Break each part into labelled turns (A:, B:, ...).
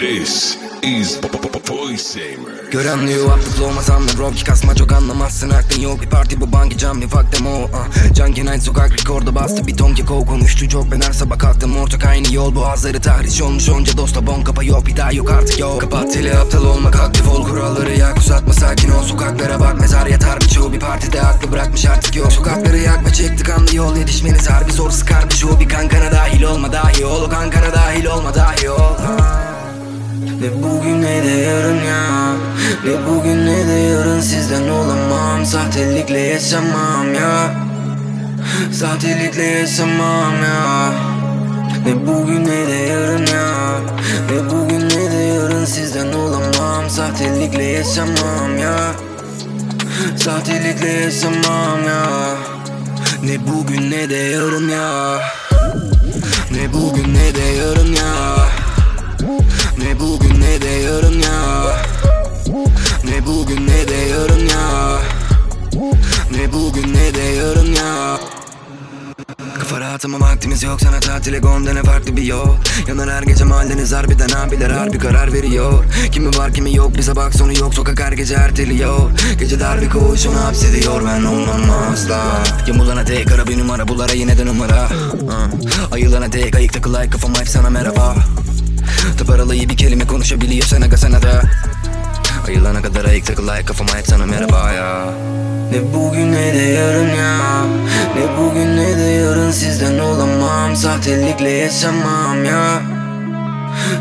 A: This
B: Gören diyor aklıklı olmasam bro ki kasma çok anlamazsın aklın yok. Bir parti bu banki cam bir fuck them all uh. Junkie night sokak rekorda bastı bir ton keko konuştu. Çok Ben her sabah kalktım ortak aynı yol Boğazları tahriş olmuş onca dosta bon kapa yok. Bir daha yok artık yok. Kapat teli aptal olmak aktif ol kuralları yak Uzatma sakin ol. Sokaklara bak mezar yatar birçoğu Bir partide aklı bırakmış artık yok. Sokakları yakma çekti kanlı yol yetişmeniz. Harbi zor sıkar bir çoğu Bir kankana dahil olma dahi ol. O kankana dahil bugün ne de yarın sizden olamam. Sahtelikle yaşamam ya. Sahtelikle yaşamam ya. Ne bugün ne de yarın ya. Ne bugün ne de yarın sizden olamam. Sahtelikle yaşamam ya. Sahtelikle yaşamam ya. Ne bugün ne de yarın ya. Ne bugün ne de yarın ya. Ne bugün ne de yarın ya Ne bugün ne de yarın ya. Ne bugün ne de yarın ya. Kafa rahat ama vaktimiz yok. Sana tatile gonda ne farklı bir yol. Yanar her gece mahalleniz harbiden abiler harbi karar veriyor. Kimi var kimi yok bize bak sonu yok. Sokak her gece erteliyor. Gece dar bir koğuş onu hapsediyor. Ben olmam asla. Yamulana tek ara bir numara. Bulara yine de numara. Ayılana tek ayık takıl like kafama hep sana merhaba. Tıparalı iyi bir kelime konuşabiliyor sen aga sana da Ayılana kadar ayık takıl like kafama hep sana merhaba ya. Ne bugün ne de yarın ya. Ne bugün ne de yarın sizden olamam. Sahtelikle yaşamam ya.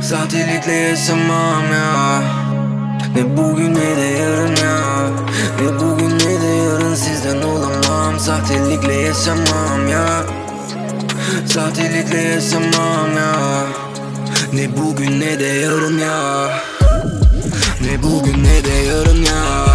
B: Sahtelikle yaşamam ya. Ne bugün ne de yarın ya. Ne bugün ne de yarın sizden olamam. Sahtelikle yaşamam ya. Sahtelikle yaşamam ya. Ne bugün ne de yarın ya Ne bugün ne de yarın ya